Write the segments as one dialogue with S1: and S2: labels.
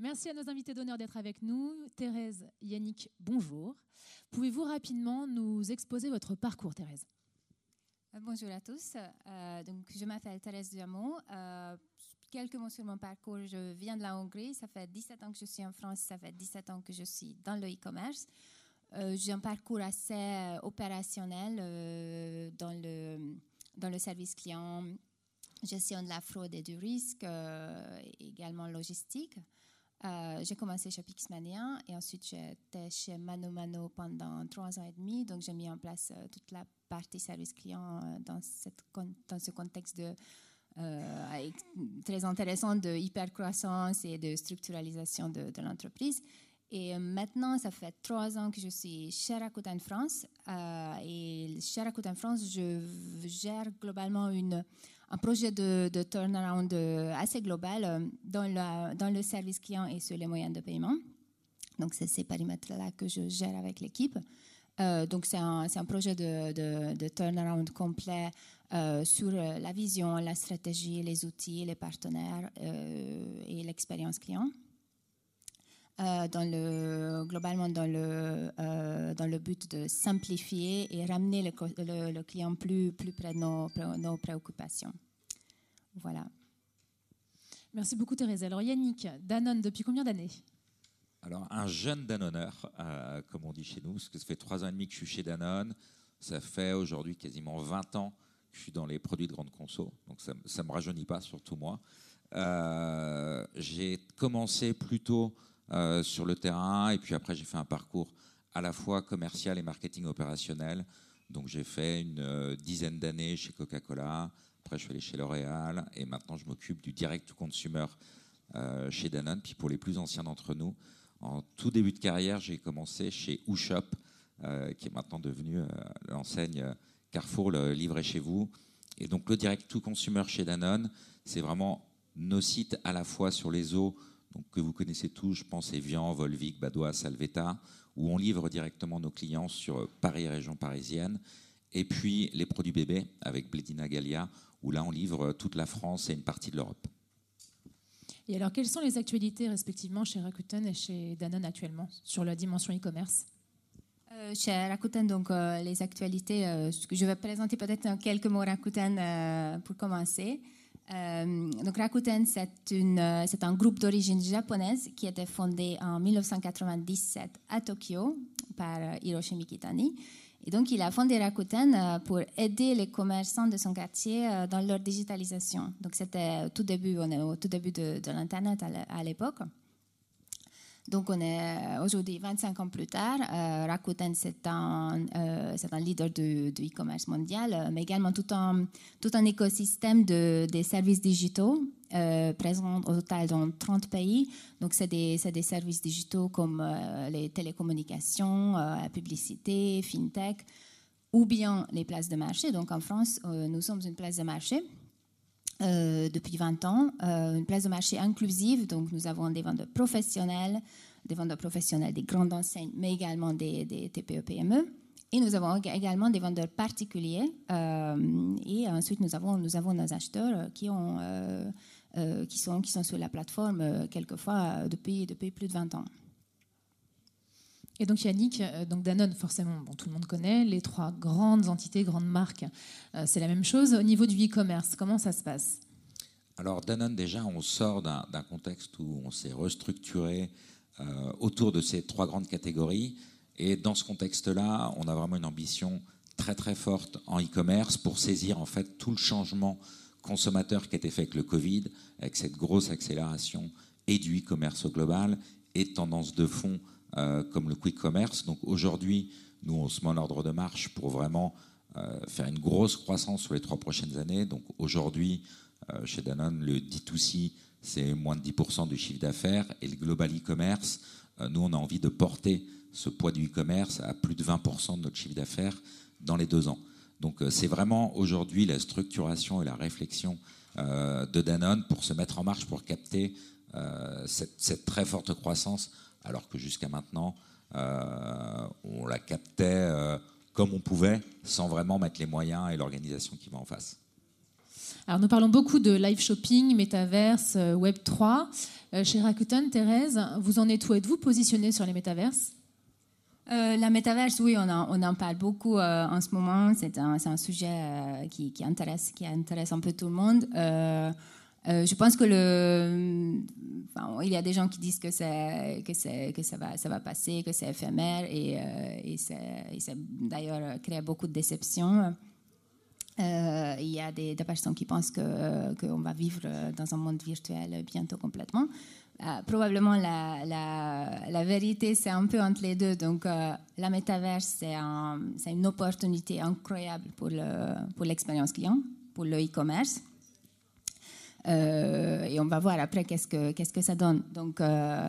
S1: Merci à nos invités d'honneur d'être avec nous. Thérèse, Yannick, bonjour. Pouvez-vous rapidement nous exposer votre parcours, Thérèse?
S2: Euh, Bonjour à tous. Euh, donc, je m'appelle Thérèse Diamant. Euh, quelques mots sur mon parcours. Je viens de la Hongrie. Ça fait 17 ans que je suis en France. Ça fait 17 ans que je suis dans le e-commerce. J'ai un parcours assez opérationnel dans, le, dans le service client, gestion de la fraude et du risque, également logistique. Euh, j'ai commencé chez Pixmania et ensuite j'étais chez Mano Mano pendant trois ans et demi. Donc j'ai mis en place euh, toute la partie service client euh, dans, ce contexte très intéressant de hyper croissance et de structuralisation de, de l'entreprise. Et maintenant, ça fait trois ans que je suis chez Rakuten France. et chez Rakuten France, je gère globalement une un projet de, turnaround euh, assez global euh, dans, le service client et sur les moyens de paiement. Donc, c'est ces paramètres-là que je gère avec l'équipe. Euh, donc, c'est un, projet de, turnaround complet sur la vision, la stratégie, les outils, les partenaires et l'expérience client. Dans le, globalement dans le, dans le but de simplifier et ramener le, le, client plus, plus près de nos, nos préoccupations. Voilà.
S1: Merci beaucoup Thérèse. Alors Yannick, Danone, depuis combien d'années?
S3: Alors un jeune Danoneur, euh, comme on dit chez nous, parce que ça fait trois ans et demi que je suis chez Danone. Ça fait aujourd'hui quasiment 20 ans que je suis dans les produits de grande conso. Donc ça ne me rajeunit pas, surtout moi. Euh, j'ai commencé plutôt euh, sur le terrain et puis après j'ai fait un parcours à la fois commercial et marketing opérationnel. Donc j'ai fait une dizaine d'années chez Coca-Cola, après, je suis allé chez L'Oréal et maintenant, je m'occupe du direct to consumer euh, chez Danone. Puis pour les plus anciens d'entre nous, en tout début de carrière, j'ai commencé chez Ushop, euh, qui est maintenant devenu euh, l'enseigne Carrefour, le livré chez vous. Et donc, le direct to consumer chez Danone, c'est vraiment nos sites à la fois sur les eaux, donc, que vous connaissez tous, je pense, Evian, Volvic, Badois, Salvetta, où on livre directement nos clients sur Paris région parisienne. Et puis les produits bébés avec Bledina Gallia, où là on livre toute la France et une partie de l'Europe.
S1: Et alors, quelles sont les actualités respectivement chez Rakuten et chez Danone actuellement sur la dimension e-commerce?
S2: Euh, chez Rakuten, donc euh, les actualités, euh, je vais présenter peut-être en quelques mots Rakuten pour commencer. Donc Rakuten, c'est un groupe d'origine japonaise qui a été fondé en 1997 à Tokyo par Hiroshi Mikitani et donc, il a fondé Rakuten euh, pour aider les commerçants de son quartier euh, dans leur digitalisation. Donc, c'était tout début, au tout début de, l'Internet à l'époque. Donc, on est euh, aujourd'hui 25 ans plus tard. Rakuten, c'est un, un, leader de, e-commerce mondial, mais également tout un, tout un écosystème de, des services digitaux euh, présents au total dans 30 pays. Donc, c'est des, des, services digitaux comme euh, les télécommunications, euh, la publicité, fintech, ou bien les places de marché. Donc, en France, nous sommes une place de marché. Depuis 20 ans, une place de marché inclusive. Donc, nous avons des vendeurs professionnels, des vendeurs professionnels des grandes enseignes, mais également des, TPE-PME. Et nous avons également des vendeurs particuliers. et ensuite, nous avons, nous avons nos acheteurs qui ont euh, qui, sont, qui sont sur la plateforme euh, quelquefois euh, depuis, depuis plus de 20 ans.
S1: Et donc Yannick, donc Danone, forcément, bon, tout le monde connaît, les trois grandes entités, grandes marques, c'est la même chose. Au niveau du e-commerce, comment ça se passe?
S3: Alors Danone, déjà, on sort d'un contexte où on s'est restructuré autour de ces trois grandes catégories. Et dans ce contexte-là, on a vraiment une ambition très très forte en e-commerce pour saisir en fait tout le changement consommateur qui a été fait avec le Covid, avec cette grosse accélération et du e-commerce au global, et tendance de fond euh, comme le quick commerce. Donc aujourd'hui, nous, on se met en ordre de marche pour vraiment euh, faire une grosse croissance sur les trois prochaines années. Donc aujourd'hui, euh, chez Danone, le D2C, c'est moins de 10% du chiffre d'affaires, et le global e-commerce, nous, on a envie de porter ce poids du e-commerce à plus de 20% de notre chiffre d'affaires dans les deux ans. Donc euh, c'est vraiment aujourd'hui la structuration et la réflexion euh, de Danone pour se mettre en marche, pour capter euh, cette, très forte croissance, alors que jusqu'à maintenant, on la captait comme on pouvait, sans vraiment mettre les moyens et l'organisation qui va en face.
S1: Alors nous parlons beaucoup de live shopping, métaverse, Web 3. chez Rakuten, Thérèse, vous en êtes où? Êtes-vous positionné sur les métaverses?
S2: La métaverse, oui, on en, on en parle beaucoup en ce moment. C'est un, un, sujet qui, qui, intéresse, qui intéresse un peu tout le monde. Euh, je pense que il y a des gens qui disent que, ça, va, ça passer, que c'est éphémère, et, euh, et, c'est, d'ailleurs créé beaucoup de déceptions. Euh, il y a des, personnes qui pensent qu'on va vivre dans un monde virtuel bientôt complètement. probablement la, vérité, c'est un peu entre les deux. Donc, la métaverse, c'est, un, c'est une opportunité incroyable pour, le, pour l'expérience client, pour le e-commerce. Euh, et on va voir après qu'est-ce que, qu'est-ce que ça donne. Donc, euh,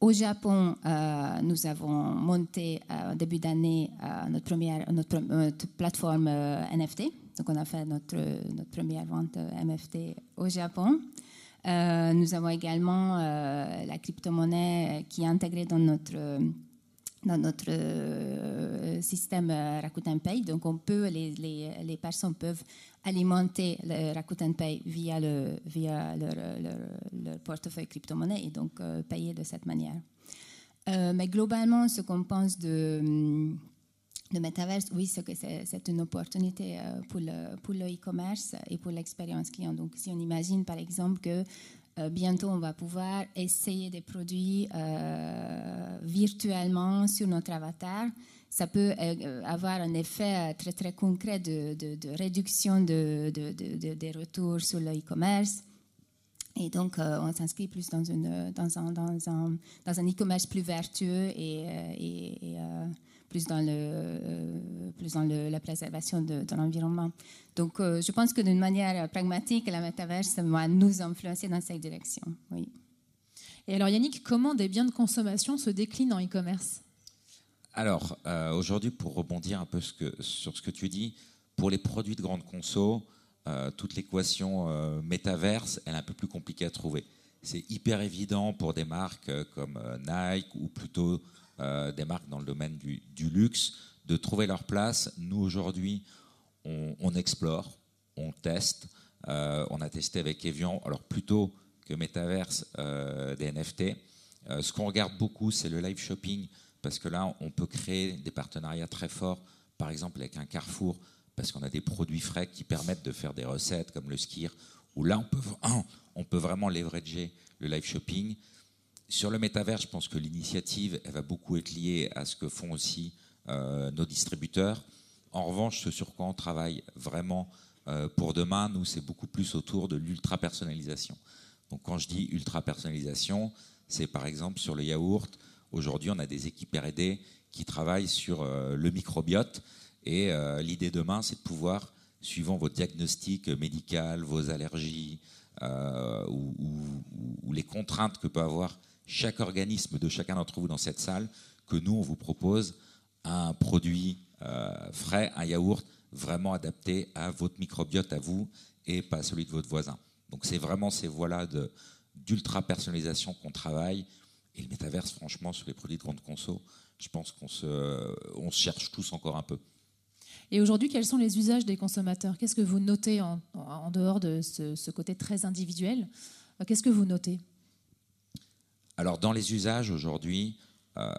S2: au Japon, euh, nous avons monté en début d'année notre, première, notre, plateforme NFT. Donc, on a fait notre, notre première vente NFT au Japon. nous avons également la crypto-monnaie qui est intégrée dans notre dans notre système Rakuten Pay. Donc, on peut, les, les, les personnes peuvent alimenter le Rakuten Pay via, le, via leur, portefeuille crypto-monnaie et donc euh, payer de cette manière. Euh, mais globalement, ce qu'on pense de, hum, de Metaverse, oui, c'est que c'est une opportunité euh, pour le, pour le e-commerce et pour l'expérience client. Donc, si on imagine par exemple que bientôt on va pouvoir essayer des produits virtuellement sur notre avatar, ça peut euh, avoir un effet euh, très, très concret de, de, réduction de, des retours sur le e-commerce. Et donc, euh, on s'inscrit plus dans, une, dans un, dans un, dans un e-commerce plus vertueux et, plus dans, le, plus dans le, la préservation de, l'environnement. Donc, je pense que d'une manière pragmatique, la métaverse va nous influencer dans cette direction. Oui.
S1: Et alors, Yannick, comment des biens de consommation se déclinent en e-commerce?
S3: Alors, euh, aujourd'hui, pour rebondir un peu sur ce que tu dis, pour les produits de grande conso, euh, toute l'équation euh, métaverse, elle est un peu plus compliquée à trouver. C'est hyper évident pour des marques comme Nike ou plutôt des marques dans le domaine du, luxe de trouver leur place. Nous, aujourd'hui, on, explore, on teste. on a testé avec Evian, alors plutôt que métaverse, des NFT. ce qu'on regarde beaucoup, c'est le live shopping parce que là, on peut créer des partenariats très forts, par exemple avec un Carrefour, parce qu'on a des produits frais qui permettent de faire des recettes comme le skir, où là, on peut, vraiment leverager le live shopping. Sur le métavers, je pense que l'initiative, elle va beaucoup être liée à ce que font aussi euh, nos distributeurs. En revanche, ce sur quoi on travaille vraiment euh, pour demain, nous, c'est beaucoup plus autour de l'ultra-personnalisation. Donc quand je dis ultra-personnalisation, c'est par exemple sur le yaourt, Aujourd'hui, on a des équipes R&D qui travaillent sur euh, le microbiote. Et euh, l'idée demain, c'est de pouvoir, suivant vos diagnostics médicaux, vos allergies euh, ou, les contraintes que peut avoir chaque organisme de chacun d'entre vous dans cette salle, que nous, on vous propose un produit frais, un yaourt vraiment adapté à votre microbiote à vous et pas à celui de votre voisin. Donc c'est vraiment ces voies-là d'ultra personnalisation qu'on travaille et le métaverse, franchement, sur les produits de grande conso, je pense qu'on se, on se cherche tous encore un peu.
S1: Et aujourd'hui, quels sont les usages des consommateurs? Qu'est-ce que vous notez en, dehors de ce, côté très individuel? Qu'est-ce que vous notez?
S3: Alors, dans les usages aujourd'hui, euh,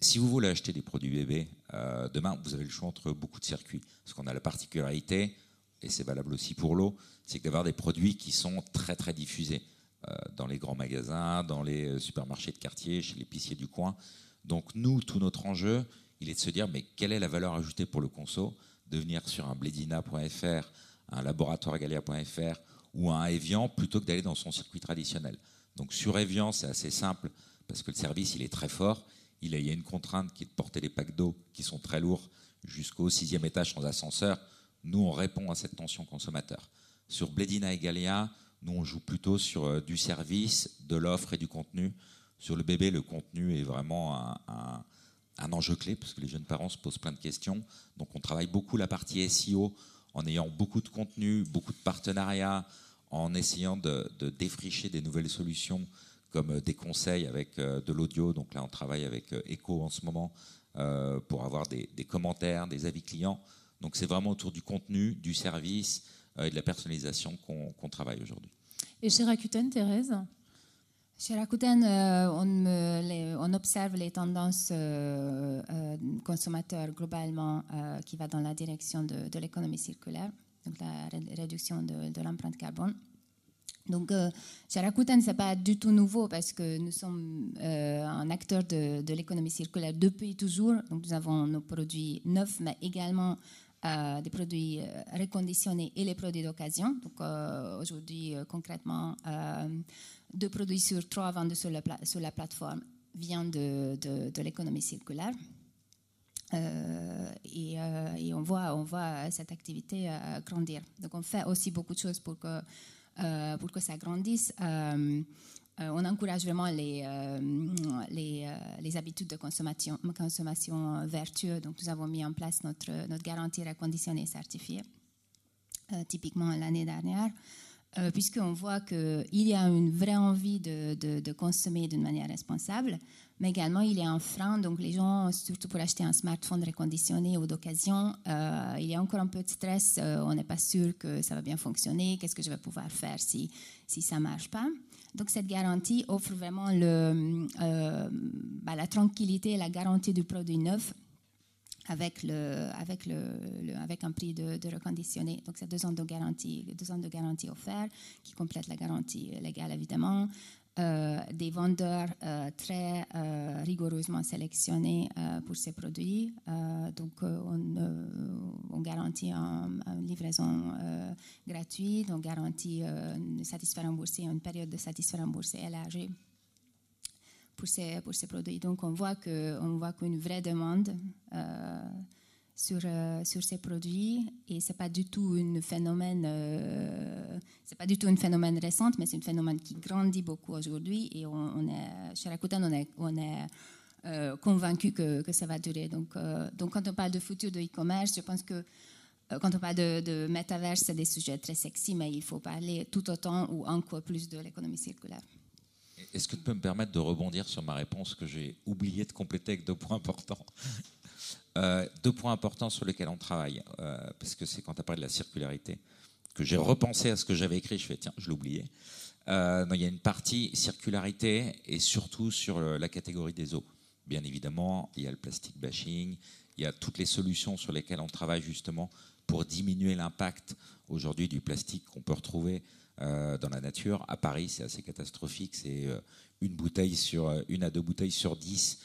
S3: si vous voulez acheter des produits bébés, euh, demain, vous avez le choix entre beaucoup de circuits. Parce qu'on a la particularité, et c'est valable aussi pour l'eau, c'est d'avoir des produits qui sont très, très diffusés. Euh, dans les grands magasins, dans les euh, supermarchés de quartier, chez l'épicier du coin. Donc nous, tout notre enjeu, il est de se dire, mais quelle est la valeur ajoutée pour le conso? De venir sur un bledina.fr, un laboratoire-galia.fr ou un Evian plutôt que d'aller dans son circuit traditionnel. Donc sur Evian, c'est assez simple parce que le service, il est très fort. Il y a une contrainte qui est de porter les packs d'eau qui sont très lourds jusqu'au sixième étage sans ascenseur. Nous, on répond à cette tension consommateur. Sur Bledina et Galia, nous, on joue plutôt sur euh, du service, de l'offre et du contenu. Sur le bébé, le contenu est vraiment un, enjeu clé, parce que les jeunes parents se posent plein de questions. Donc, on travaille beaucoup la partie SEO en ayant beaucoup de contenu, beaucoup de partenariats, en essayant de, défricher des nouvelles solutions comme euh, des conseils avec euh, de l'audio. Donc là, on travaille avec Echo en ce moment pour avoir des, des, commentaires, des avis clients. Donc c'est vraiment autour du contenu, du service, et de la personnalisation qu'on travaille aujourd'hui.
S1: Et chez Rakuten, Thérèse?
S2: Chez Rakuten, on, on, observe les tendances consommateurs globalement qui va dans la direction de, de l'économie circulaire, donc la réduction de, de l'empreinte carbone. Donc, euh, chez Rakuten, ce n'est pas du tout nouveau parce que nous sommes euh, un acteur de, l'économie circulaire depuis toujours. Donc, nous avons nos produits neufs, mais également euh, des produits reconditionnés et les produits d'occasion. Donc, aujourd'hui, concrètement, deux produits sur trois vendus sur la, plateforme viennent de, de, l'économie circulaire. et, on, voit, on voit cette activité grandir. Donc, on fait aussi beaucoup de choses pour que euh, pour que ça grandisse. Euh, euh, on encourage vraiment les, les, les, habitudes de consommation, consommation vertueuses. Donc, nous avons mis en place notre, notre garantie reconditionnée certifiée, typiquement l'année dernière. Puisqu'on voit qu'il y a une vraie envie de, de, de consommer d'une manière responsable, mais également il y a un frein. Donc les gens, surtout pour acheter un smartphone reconditionné ou d'occasion, euh, il y a encore un peu de stress. Euh, on n'est pas sûr que ça va bien fonctionner. Qu'est-ce que je vais pouvoir faire si, ça ne marche pas? Donc cette garantie offre vraiment euh, bah, la tranquillité et la garantie du produit neuf avec, le, avec, le, avec un prix de, de, reconditionné. Donc, c'est deux ans de garantie, deux ans de garantie offerte qui complète la garantie légale, évidemment. Euh, des vendeurs euh, très euh, rigoureusement sélectionnés pour ces produits. donc, on, garantit une livraison gratuite, on garantit une satisfaire remboursé, une période de satisfaire remboursé élargie pour ces, pour ces produits. Donc, on voit qu'une vraie demande sur, euh, sur ces produits. Et c'est pas euh, pas du tout une phénomène récente mais c'est un phénomène qui grandit beaucoup aujourd'hui. Et on, est chez Rakuten on est, on est euh, convaincu que, que, ça va durer. Donc, donc quand on parle de futur de e-commerce je pense que quand on parle de, de métaverse c'est des sujets très sexy mais il faut parler tout autant ou encore plus de l'économie circulaire
S3: est-ce que tu peux me permettre de rebondir sur ma réponse que j'ai oublié de compléter avec deux points importants? Euh, deux points importants sur lesquels on travaille, euh, parce que c'est quand tu as parlé de la circularité que j'ai repensé à ce que j'avais écrit. Je fais tiens, je oublié. Euh, il y a une partie circularité et surtout sur la catégorie des eaux. Bien évidemment, il y a le plastic bashing, il y a toutes les solutions sur lesquelles on travaille justement pour diminuer l'impact aujourd'hui du plastique qu'on peut retrouver dans la nature. À Paris, c'est assez catastrophique. C'est une bouteille sur une à deux bouteilles sur dix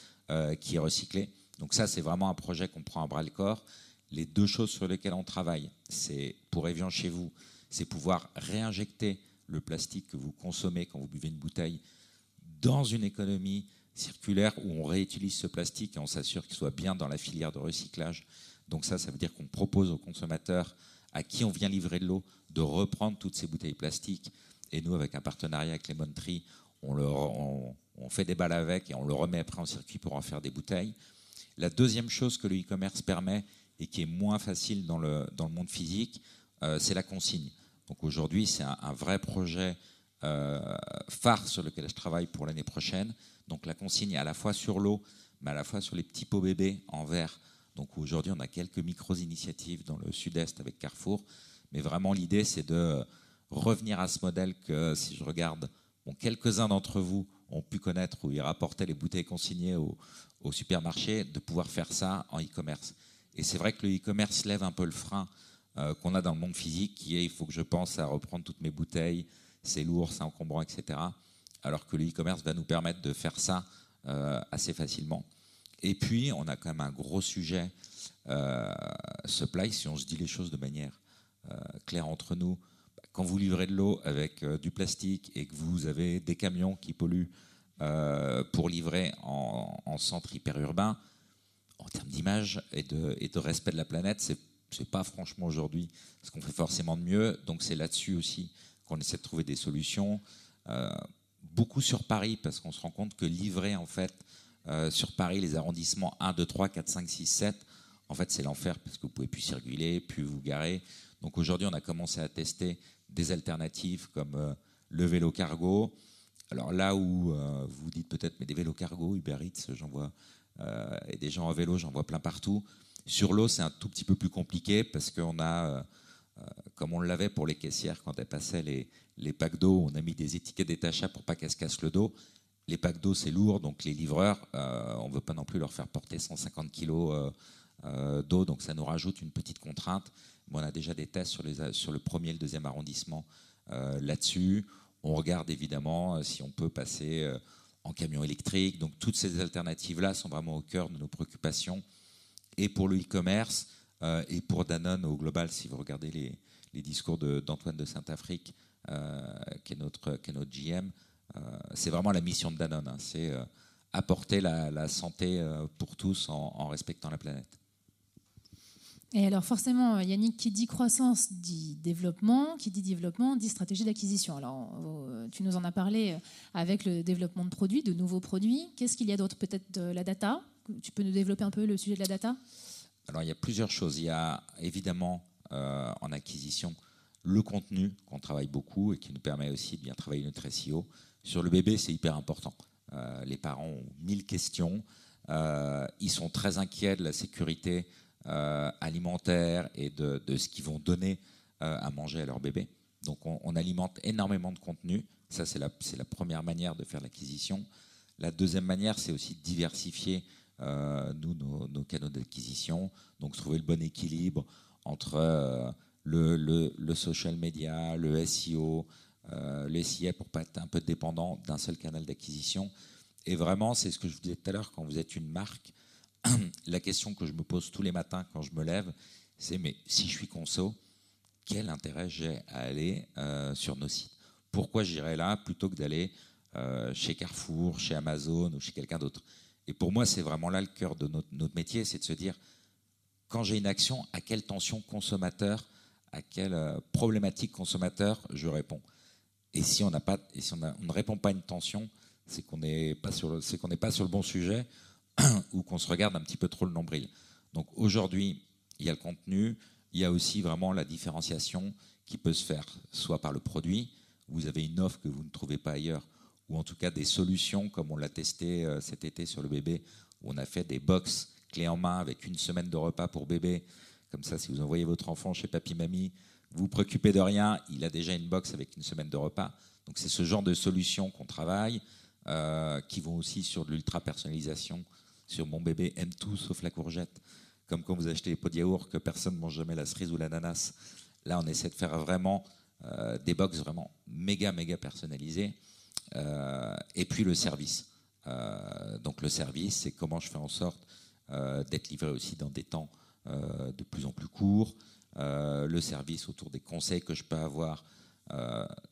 S3: qui est recyclée. Donc ça, c'est vraiment un projet qu'on prend à bras le corps. Les deux choses sur lesquelles on travaille, c'est pour Evian chez vous, c'est pouvoir réinjecter le plastique que vous consommez quand vous buvez une bouteille dans une économie circulaire où on réutilise ce plastique et on s'assure qu'il soit bien dans la filière de recyclage. Donc ça, ça veut dire qu'on propose aux consommateurs à qui on vient livrer de l'eau de reprendre toutes ces bouteilles plastiques. Et nous, avec un partenariat avec Lemon Tree, on, fait des balles avec et on le remet après en circuit pour en faire des bouteilles. La deuxième chose que le e-commerce permet et qui est moins facile dans le, dans le monde physique, euh, c'est la consigne. Donc aujourd'hui, c'est un, vrai projet euh, phare sur lequel je travaille pour l'année prochaine. Donc la consigne à la fois sur l'eau, mais à la fois sur les petits pots bébés en verre. Donc aujourd'hui, on a quelques micro-initiatives dans le sud-est avec Carrefour. Mais vraiment, l'idée, c'est de revenir à ce modèle que, si je regarde, quelques-uns d'entre vous ont pu connaître où ils rapportaient les bouteilles consignées au, au supermarché, de pouvoir faire ça en e-commerce. Et c'est vrai que le e-commerce lève un peu le frein euh, qu'on a dans le monde physique, qui est il faut que je pense à reprendre toutes mes bouteilles, c'est lourd, c'est encombrant, etc. Alors que le e-commerce va nous permettre de faire ça euh, assez facilement. Et puis, on a quand même un gros sujet euh, supply, si on se dit les choses de manière claire entre nous quand vous livrez de l'eau avec euh, du plastique et que vous avez des camions qui polluent euh, pour livrer en, centre hyperurbain, en termes d'image et de, respect de la planète, c'est n'est pas franchement aujourd'hui ce qu'on fait forcément de mieux. Donc c'est là-dessus aussi qu'on essaie de trouver des solutions. Euh, beaucoup sur Paris, parce qu'on se rend compte que livrer en fait sur Paris les arrondissements 1, 2, 3, 4, 5, 6, 7, en fait c'est l'enfer parce que vous pouvez plus circuler, plus vous garer. Donc aujourd'hui on a commencé à tester des alternatives comme euh, le vélo cargo. Alors là où euh, vous dites peut-être, mais des vélos cargo, Uber Eats, j'en vois, euh, et des gens en vélo, j'en vois plein partout. Sur l'eau, c'est un tout petit peu plus compliqué parce qu'on a comme on l'avait pour les caissières quand elles passaient les, les packs d'eau, on a mis des étiquettes détachables pour pas qu'elles se cassent le dos. Les packs d'eau, c'est lourd, donc les livreurs, on ne veut pas non plus leur faire porter 150 kilos d'eau, donc ça nous rajoute une petite contrainte. on a déjà des tests sur, le premier et le deuxième arrondissement là-dessus. On regarde évidemment si on peut passer en camion électrique. Donc toutes ces alternatives-là sont vraiment au cœur de nos préoccupations. Et pour le e-commerce euh, et pour Danone au global, si vous regardez les, discours d'Antoine de, Saint-Afrique, euh, qui, qui est notre GM, euh, c'est vraiment la mission de Danone. Hein. c'est apporter la, santé pour tous en respectant la planète.
S1: Et alors forcément, Yannick, qui dit croissance dit développement, qui dit développement dit stratégie d'acquisition. Alors euh, tu nous en as parlé avec le développement de produits, de nouveaux produits. Qu'est-ce qu'il y a d'autre Peut-être de la data? Tu peux nous développer un peu le sujet de la data?
S3: Alors il y a plusieurs choses. Il y a évidemment euh, en acquisition le contenu qu'on travaille beaucoup et qui nous permet aussi de bien travailler notre SEO. Sur le bébé, c'est hyper important. Euh, les parents ont mille questions. ils sont très inquiets de la sécurité euh, alimentaire et de, ce qu'ils vont donner euh, à manger à leur bébé. Donc on, alimente énormément de contenu. Ça, c'est la, première manière de faire l'acquisition. La deuxième manière, c'est aussi de diversifier euh, nous, nos, canaux d'acquisition. Donc trouver le bon équilibre entre le, le, social media, le SEO, le SIA pour pas être un peu dépendant d'un seul canal d'acquisition. Et vraiment, c'est ce que je vous disais tout à l'heure, quand vous êtes une marque, la question que je me pose tous les matins quand je me lève, c'est mais si je suis conso, quel intérêt j'ai à aller euh, sur nos sites? Pourquoi j'irais là plutôt que d'aller euh, chez Carrefour, chez Amazon ou chez quelqu'un d'autre? Et pour moi, c'est vraiment là le cœur de notre, métier, c'est de se dire, quand j'ai une action, à quelle tension consommateur, à quelle euh, problématique consommateur je réponds? Et si on, ne répond pas à une tension, c'est qu'on n'est pas, qu'on n'est pas sur le bon sujet ou qu'on se regarde un petit peu trop le nombril. Donc aujourd'hui, il y a le contenu, il y a aussi vraiment la différenciation qui peut se faire soit par le produit, vous avez une offre que vous ne trouvez pas ailleurs, ou en tout cas des solutions comme on l'a testé euh, cet été sur le bébé, où on a fait des box clés en main avec une semaine de repas pour bébé. Comme ça, si vous envoyez votre enfant chez papy mamie, vous vous préoccupez de rien, il a déjà une box avec une semaine de repas. Donc c'est ce genre de solutions qu'on travaille, euh, qui vont aussi sur de l'ultra personnalisation sur mon bébé aime tout sauf la courgette. Comme quand vous achetez les pots de yaourt que personne ne mange jamais la cerise ou l'ananas. Là, on essaie de faire vraiment euh, des box vraiment méga, méga personnalisées. Euh, et puis le service. Donc le service, c'est comment je fais en sorte d'être livré aussi dans des temps de plus en plus courts. Le service autour des conseils que je peux avoir,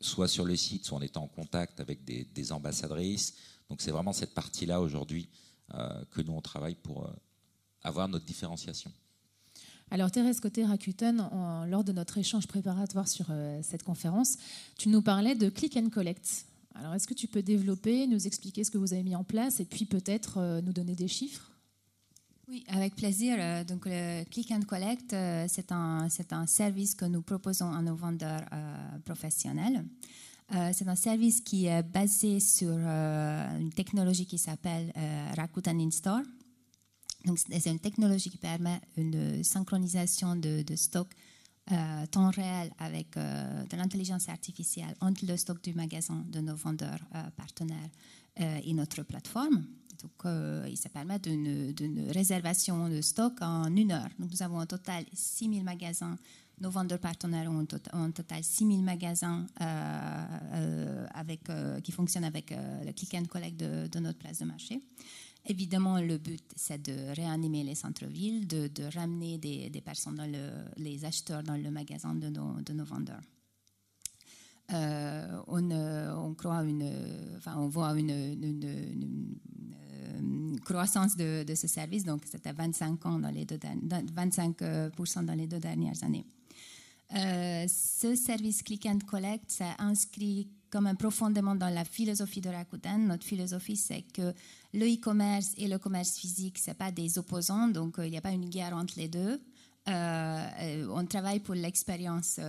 S3: soit sur le site, soit en étant en contact avec des, ambassadrices. Donc c'est vraiment cette partie-là aujourd'hui euh, que nous, on travaille pour euh, avoir notre différenciation.
S1: Alors Thérèse Côté Rakuten, lors de notre échange préparatoire sur euh, cette conférence, tu nous parlais de click and collect. Alors est-ce que tu peux développer, nous expliquer ce que vous avez mis en place et puis peut-être nous donner des chiffres?
S2: Oui, avec plaisir. Donc, le Click and Collect, c'est un, un, service que nous proposons à nos vendeurs professionnels. Euh, c'est un service qui est basé sur euh, une technologie qui s'appelle euh, Rakuten In-Store. Donc, c'est une technologie qui permet une synchronisation de, stock temps réel avec de l'intelligence artificielle entre le stock du magasin de nos vendeurs partenaires et notre plateforme. Donc, il se permet d'une réservation de stock en une heure. Donc, nous avons en total 6000 magasins nos vendeurs partenaires ont en total 6 000 magasins euh, euh, avec, euh, qui fonctionnent avec le click and collect de, notre place de marché. Évidemment, le but, c'est de réanimer les centres-villes, de, ramener des, personnes, dans le, les acheteurs dans le magasin de nos, de nos vendeurs. On, on, croit voit une, une, croissance de, ce service, donc c'était 25, ans dans les 25 dans les deux dernières années. Euh, ce service Click and Collect s'est inscrit comme un profondément dans la philosophie de Rakuten. Notre philosophie, c'est que le e-commerce et le commerce physique, ce pas des opposants, donc euh, il n'y a pas une guerre entre les deux. Euh, on travaille pour l'expérience.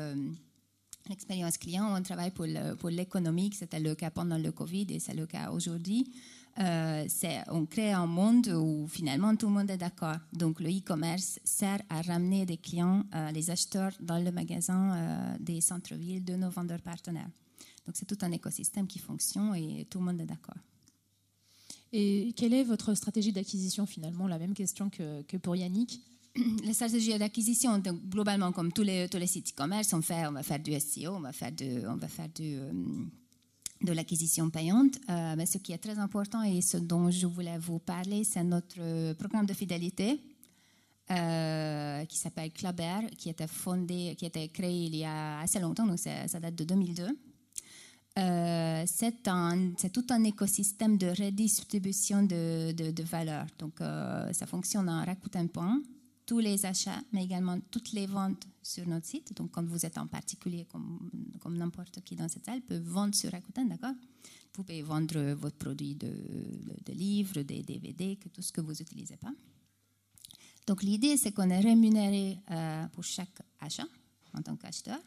S2: L'expérience client, on travaille pour l'économique, c'était le cas pendant le Covid et c'est le cas aujourd'hui. euh, on crée un monde où finalement tout le monde est d'accord. Donc le e-commerce sert à ramener des clients, euh, les acheteurs dans le magasin euh, des centres-villes de nos vendeurs partenaires. Donc c'est tout un écosystème qui fonctionne et tout le monde est d'accord.
S1: Et quelle est votre stratégie d'acquisition finalement? La même question que, que pour Yannick.
S2: La stratégie d'acquisition, globalement, comme tous les, tous les sites e-commerce, on, va faire du SEO, on va faire, de, on va faire du, de l'acquisition payante. Euh, mais ce qui est très important et ce dont je voulais vous parler, c'est notre programme de fidélité euh, qui s'appelle Clubber, qui était fondé, qui été créé il y a assez longtemps, donc ça date de 2002. Euh, c'est, tout un écosystème de redistribution de, de, de valeur. Donc, ça fonctionne en Rakuten Point tous les achats, mais également toutes les ventes sur notre site. Donc, quand vous êtes en particulier, comme, n'importe qui dans cette salle, peut vendre sur Rakuten, d'accord? Vous pouvez vendre votre produit de, de, livres, des DVD, que tout ce que vous n'utilisez pas. Donc, l'idée, c'est qu'on est rémunéré euh, pour chaque achat en tant qu'acheteur.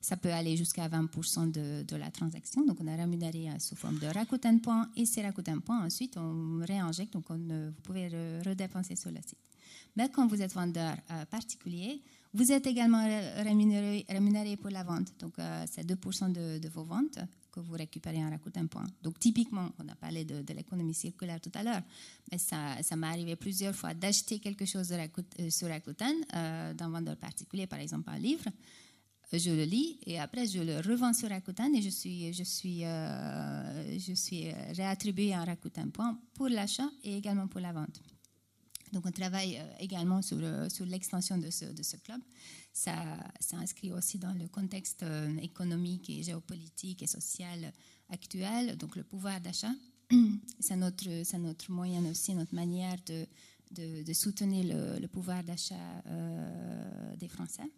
S2: Ça peut aller jusqu'à 20% de, la transaction. Donc, on est rémunéré euh, sous forme de Rakuten Point et c'est Rakuten Point. Ensuite, on réinjecte. Donc, on, vous pouvez redépenser sur le site. Mais quand vous êtes vendeur euh, particulier, vous êtes également rémunéré, pour la vente. Donc, euh, c'est 2% de, vos ventes que vous récupérez en Rakuten Point. Donc, typiquement, on a parlé de, l'économie circulaire tout à l'heure, mais ça, m'est arrivé plusieurs fois d'acheter quelque chose euh, sur Rakuten, d'un vendeur particulier, par exemple un livre. Je le lis et après je le revends sur Rakuten et je suis, je suis, je suis réattribué en Rakuten Point pour l'achat et également pour la vente. Donc on travaille euh, également sur, euh, l'extension de ce, club. Ça s'inscrit aussi dans le contexte euh, économique et géopolitique et social actuel. Donc le pouvoir d'achat, c'est notre, moyen aussi, notre manière de, soutenir le, pouvoir d'achat des Français.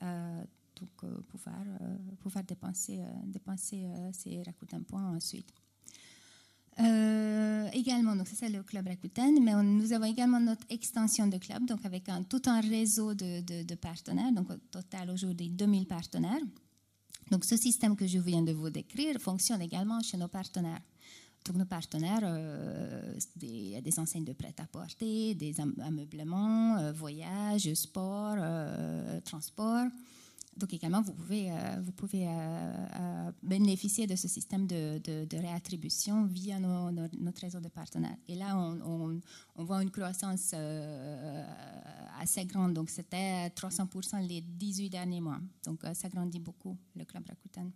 S2: donc pouvoir, pouvoir dépenser, dépenser ces Rakuten points ensuite. Euh, également, donc c'est le club Rakuten, mais nous avons également notre extension de club, donc avec tout un réseau de, partenaires, donc au total aujourd'hui 2000 partenaires. Donc ce système que je viens de vous décrire fonctionne également chez nos partenaires. Donc nos partenaires, euh, il y a des enseignes de prêt-à-porter, des ameublements, euh, voyages, sport, transport. Donc également, vous pouvez, euh, euh, euh, bénéficier de ce système de, réattribution via notre réseau de partenaires. Et là, on, voit une croissance assez grande. Donc c'était 300% les 18 derniers mois. Donc ça grandit beaucoup, le Club Rakuten.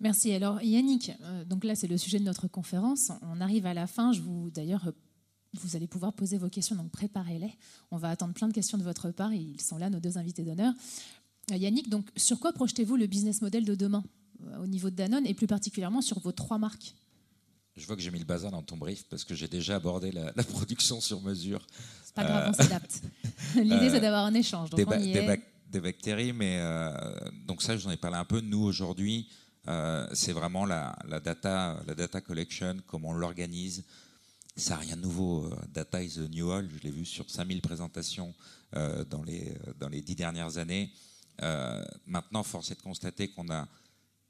S1: Merci. Alors Yannick, donc là c'est le sujet de notre conférence. On arrive à la fin. Je vous d'ailleurs vous allez pouvoir poser vos questions, donc préparez-les. On va attendre plein de questions de votre part et ils sont là, nos deux invités d'honneur. Euh, Yannick, donc sur quoi projetez-vous le business model de demain euh, au niveau de Danone et plus particulièrement sur vos trois marques?
S3: Je vois que j'ai mis le bazar dans ton brief parce que j'ai déjà abordé la, production sur mesure.
S1: C'est pas grave, on euh, s'adapte. L'idée, c'est d'avoir un échange.
S3: des, bactéries, mais donc ça, j'en ai parlé un peu. Nous, aujourd'hui, c'est vraiment la, la, data, la data collection, comment on l'organise, ça n'a rien de nouveau. Euh, Data is the new oil, je l'ai vu sur 5000 présentations euh, dans, les, euh, dans les dix dernières années. maintenant, force est de constater qu'on a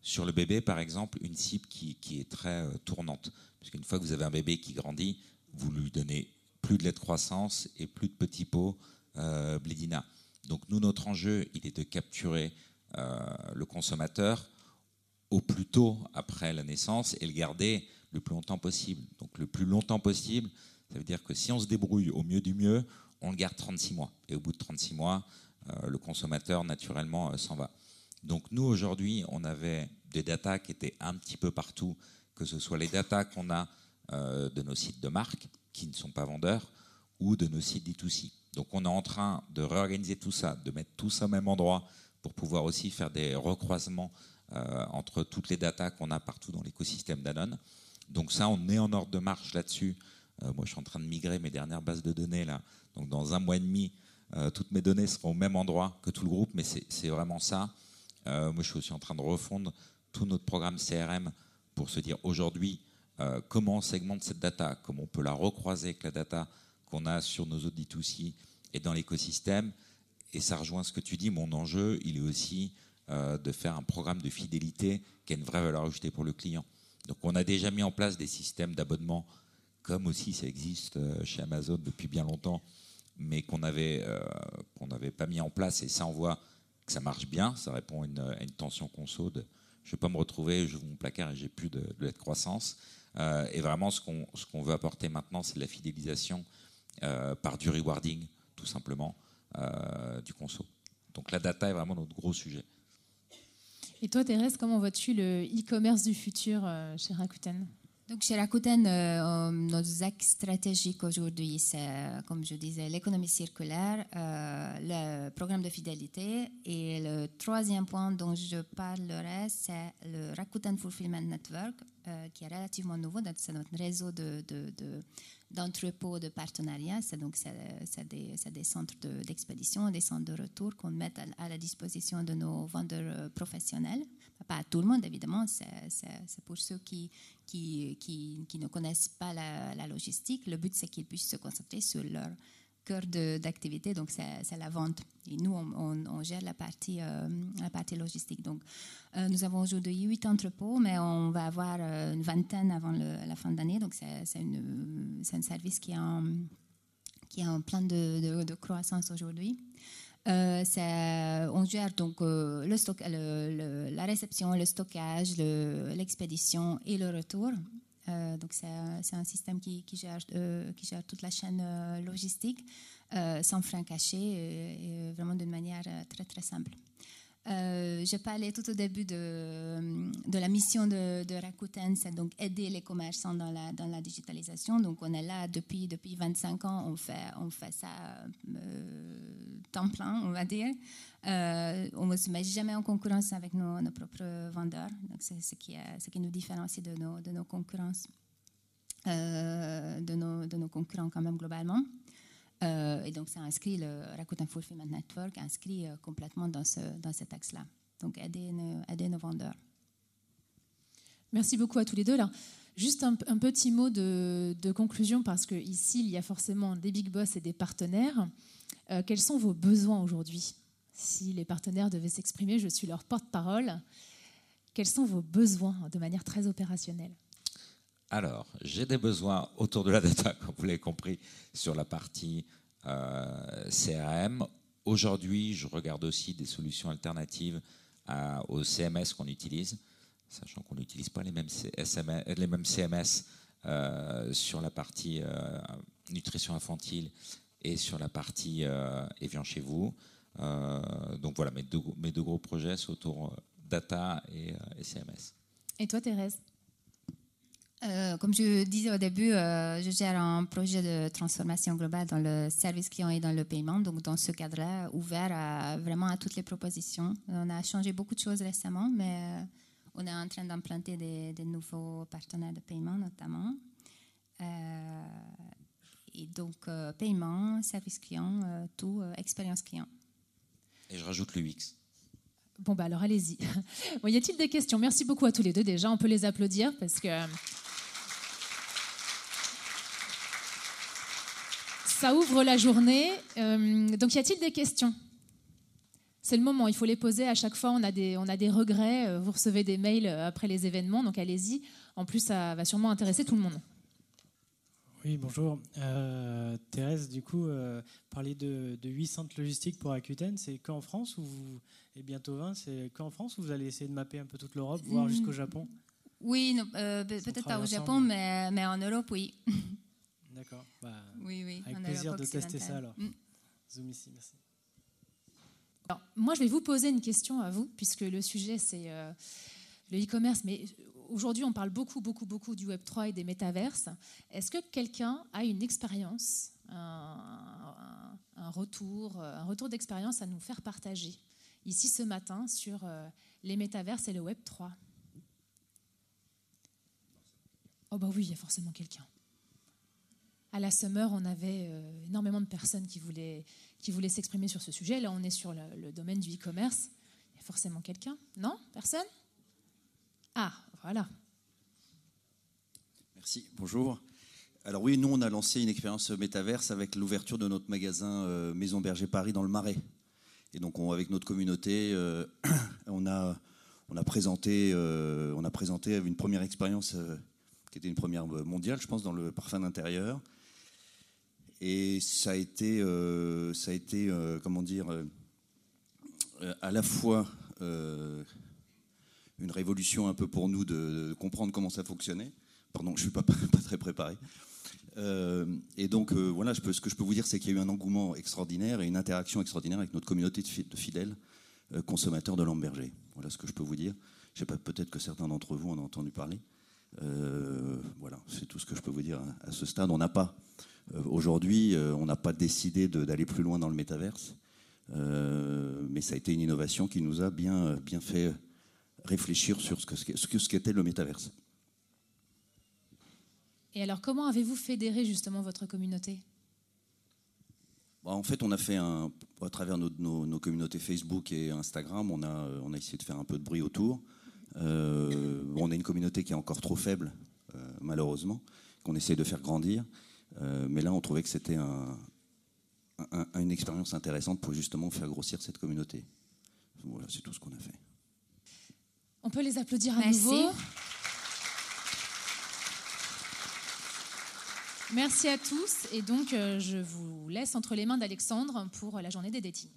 S3: sur le bébé, par exemple, une cible qui, qui est très tournante. Parce qu'une fois que vous avez un bébé qui grandit, vous lui donnez plus de lait de croissance et plus de petits pots euh, Blédina. Donc nous, notre enjeu, il est de capturer le consommateur au plus tôt après la naissance et le garder le plus longtemps possible. Donc le plus longtemps possible, ça veut dire que si on se débrouille au mieux du mieux, on le garde 36 mois. Et au bout de 36 mois, euh, le consommateur, naturellement, euh, s'en va. Donc nous, aujourd'hui, on avait des datas qui étaient un petit peu partout, que ce soit les datas qu'on a euh, de nos sites de marque, qui ne sont pas vendeurs, ou de nos sites D2C. Donc on est en train de réorganiser tout ça, de mettre tout ça au même endroit pour pouvoir aussi faire des recroisements entre toutes les datas qu'on a partout dans l'écosystème Danone. Donc ça, on est en ordre de marche là-dessus. Euh, moi, je suis en train de migrer mes dernières bases de données là. Donc dans un mois et demi, euh, toutes mes données seront au même endroit que tout le groupe, mais c'est vraiment ça. Euh, moi, je suis aussi en train de refondre tout notre programme CRM pour se dire aujourd'hui comment on segmente cette data, comment on peut la recroiser avec la data qu'on a sur nos audits aussi et dans l'écosystème. Et ça rejoint ce que tu dis, mon enjeu, il est aussi de faire un programme de fidélité qui a une vraie valeur ajoutée pour le client. Donc on a déjà mis en place des systèmes d'abonnement, comme aussi ça existe chez Amazon depuis bien longtemps, mais qu'on n'avait qu'on n'avait pas mis en place. Et ça, on voit que ça marche bien. Ça répond à une, tension conso de je ne vais pas me retrouver, je mon placard et j'ai plus de, de croissance. et vraiment, ce qu'on veut apporter maintenant, c'est la fidélisation par du rewarding, tout simplement, du conso. Donc la data est vraiment notre gros sujet.
S1: Et toi, Thérèse, comment vois-tu le e-commerce du futur euh, chez Rakuten?
S2: Donc chez Rakuten, euh, nos axes stratégiques aujourd'hui, c'est, comme je disais, l'économie circulaire, euh, le programme de fidélité. Et le troisième point dont je parlerai, c'est le Rakuten Fulfillment Network, qui est relativement nouveau. C'est notre réseau de, de d'entrepôts de partenariat. C'est donc des, des, centres d'expédition, des centres de retour qu'on met à, la disposition de nos vendeurs euh, professionnels. Pas à tout le monde, évidemment, c'est pour ceux qui, qui, qui, ne connaissent pas la logistique. Le but, c'est qu'ils puissent se concentrer sur leur cœur d'activité, donc c'est la vente. Et nous, on, gère la partie, euh, la partie logistique. Donc, euh, nous avons aujourd'hui huit entrepôts, mais on va avoir euh, une vingtaine avant la fin d'année. Donc, c'est un service qui est en, qui est en plein de, de, croissance aujourd'hui. on gère donc le stock, la réception, le stockage, l'expédition et le retour. Euh, donc c'est un système qui, qui, gère, euh, qui, gère, toute la chaîne euh, logistique sans frein caché et, vraiment d'une manière très très simple. J'ai parlé tout au début de, de la mission de, Rakuten, c'est donc aider les commerçants dans la, digitalisation. Donc on est là depuis, depuis 25 ans, on fait, ça temps plein, on va dire. Euh, on ne se met jamais en concurrence avec nos, propres vendeurs. c'est ce qui, nous différencie de nos, de euh, de nos concurrents quand même globalement. Euh, et donc, ça inscrit le Rakuten Fulfillment Network inscrit complètement dans, ce, dans cet axe-là. Donc, aider nos, aider nos vendeurs.
S1: Merci beaucoup à tous les deux. Là. Juste un, petit mot de, de, conclusion, parce qu'ici, il y a forcément des big boss et des partenaires. quels sont vos besoins aujourd'hui? Si les partenaires devaient s'exprimer, je suis leur porte-parole. Quels sont vos besoins de manière très opérationnelle?
S3: Alors, j'ai des besoins autour de la data, comme vous l'avez compris, sur la partie euh, CRM. Aujourd'hui, je regarde aussi des solutions alternatives au CMS qu'on utilise, sachant qu'on n'utilise pas les mêmes, CMS euh, sur la partie euh, nutrition infantile et sur la partie Evian chez vous. Euh, donc voilà, mes deux, gros projets, c'est autour euh, data et, euh, CMS.
S1: Et toi, Thérèse?
S2: Comme je disais au début, je gère un projet de transformation globale dans le service client et dans le paiement. Donc, dans ce cadre-là, ouvert à, vraiment à toutes les propositions. On a changé beaucoup de choses récemment, mais on est en train d'implanter des, des, nouveaux partenaires de paiement, notamment. et donc, paiement, service client, tout, expérience client.
S3: Et je rajoute l'UX.
S1: Bon, bah alors allez-y. Bon, y a-t-il des questions? Merci beaucoup à tous les deux déjà. On peut les applaudir parce que ça ouvre la journée. Euh, donc, y a-t-il des questions? C'est le moment, il faut les poser à chaque fois. On a des, on a des regrets. Euh, vous recevez des mails euh, après les événements, donc allez-y. En plus, ça va sûrement intéresser tout le monde.
S4: Oui, bonjour. Euh, Thérèse, du coup, euh, parler de, de 8 centres logistiques pour Aquitaine, c'est qu'en France ou et bientôt 20, c'est qu'en France ou vous allez essayer de mapper un peu toute l'Europe, voire jusqu'au mm. Japon?
S2: Oui, euh, peut-être pas au Japon, mais, mais, en Europe, oui.
S4: D'accord. Bah,
S2: oui, oui.
S4: Avec plaisir de tester ça alors. Mm. Zoom ici, merci.
S1: Alors, moi, je vais vous poser une question à vous, puisque le sujet, c'est le e-commerce, mais aujourd'hui, on parle beaucoup, beaucoup, beaucoup du Web3 et des métaverses. Est-ce que quelqu'un a une expérience, un, retour, un retour d'expérience à nous faire partager ici ce matin sur euh, les métaverses et le Web3 Oh bah oui, il y a forcément quelqu'un. À la Summer, on avait euh, énormément de personnes qui voulaient, s'exprimer sur ce sujet. Là, on est sur le, domaine du e-commerce. Il y a forcément quelqu'un. Non? Personne? Ah, voilà.
S5: Merci, bonjour. Alors oui, nous, on a lancé une expérience métaverse avec l'ouverture de notre magasin euh, Maison Berger Paris dans le Marais. Et donc, avec notre communauté, euh, on, a, présenté, on a présenté une première expérience qui était une première mondiale, je pense, dans le parfum d'intérieur. Et ça a été, euh, ça a été comment dire, à la fois une révolution un peu pour nous de, comprendre comment ça fonctionnait. Pardon, je ne suis pas, très préparé. et donc, voilà, ce que je peux vous dire, c'est qu'il y a eu un engouement extraordinaire et une interaction extraordinaire avec notre communauté de fidèles consommateurs de Lamberger. Voilà ce que je peux vous dire. Je sais pas, peut-être que certains d'entre vous en ont entendu parler. Euh, voilà, c'est tout ce que je peux vous dire à ce stade. On n'a pas, euh, aujourd'hui, euh, on n'a pas décidé d'aller plus loin dans le métaverse, mais ça a été une innovation qui nous a bien, bien fait réfléchir sur ce qu'était ce ce le métaverse.
S1: Et alors, comment avez-vous fédéré justement votre communauté?
S5: Bah, en fait, on a fait un, à travers nos, communautés Facebook et Instagram, on a, on a essayé de faire un peu de bruit autour. Euh, on a une communauté qui est encore trop faible, euh, malheureusement, qu'on essaie de faire grandir. Euh, mais là, on trouvait que c'était une expérience intéressante pour justement faire grossir cette communauté. Voilà, c'est tout ce qu'on a fait.
S1: On peut les applaudir à nouveau. Merci à tous. Et donc, je vous laisse entre les mains d'Alexandre pour la journée des détines.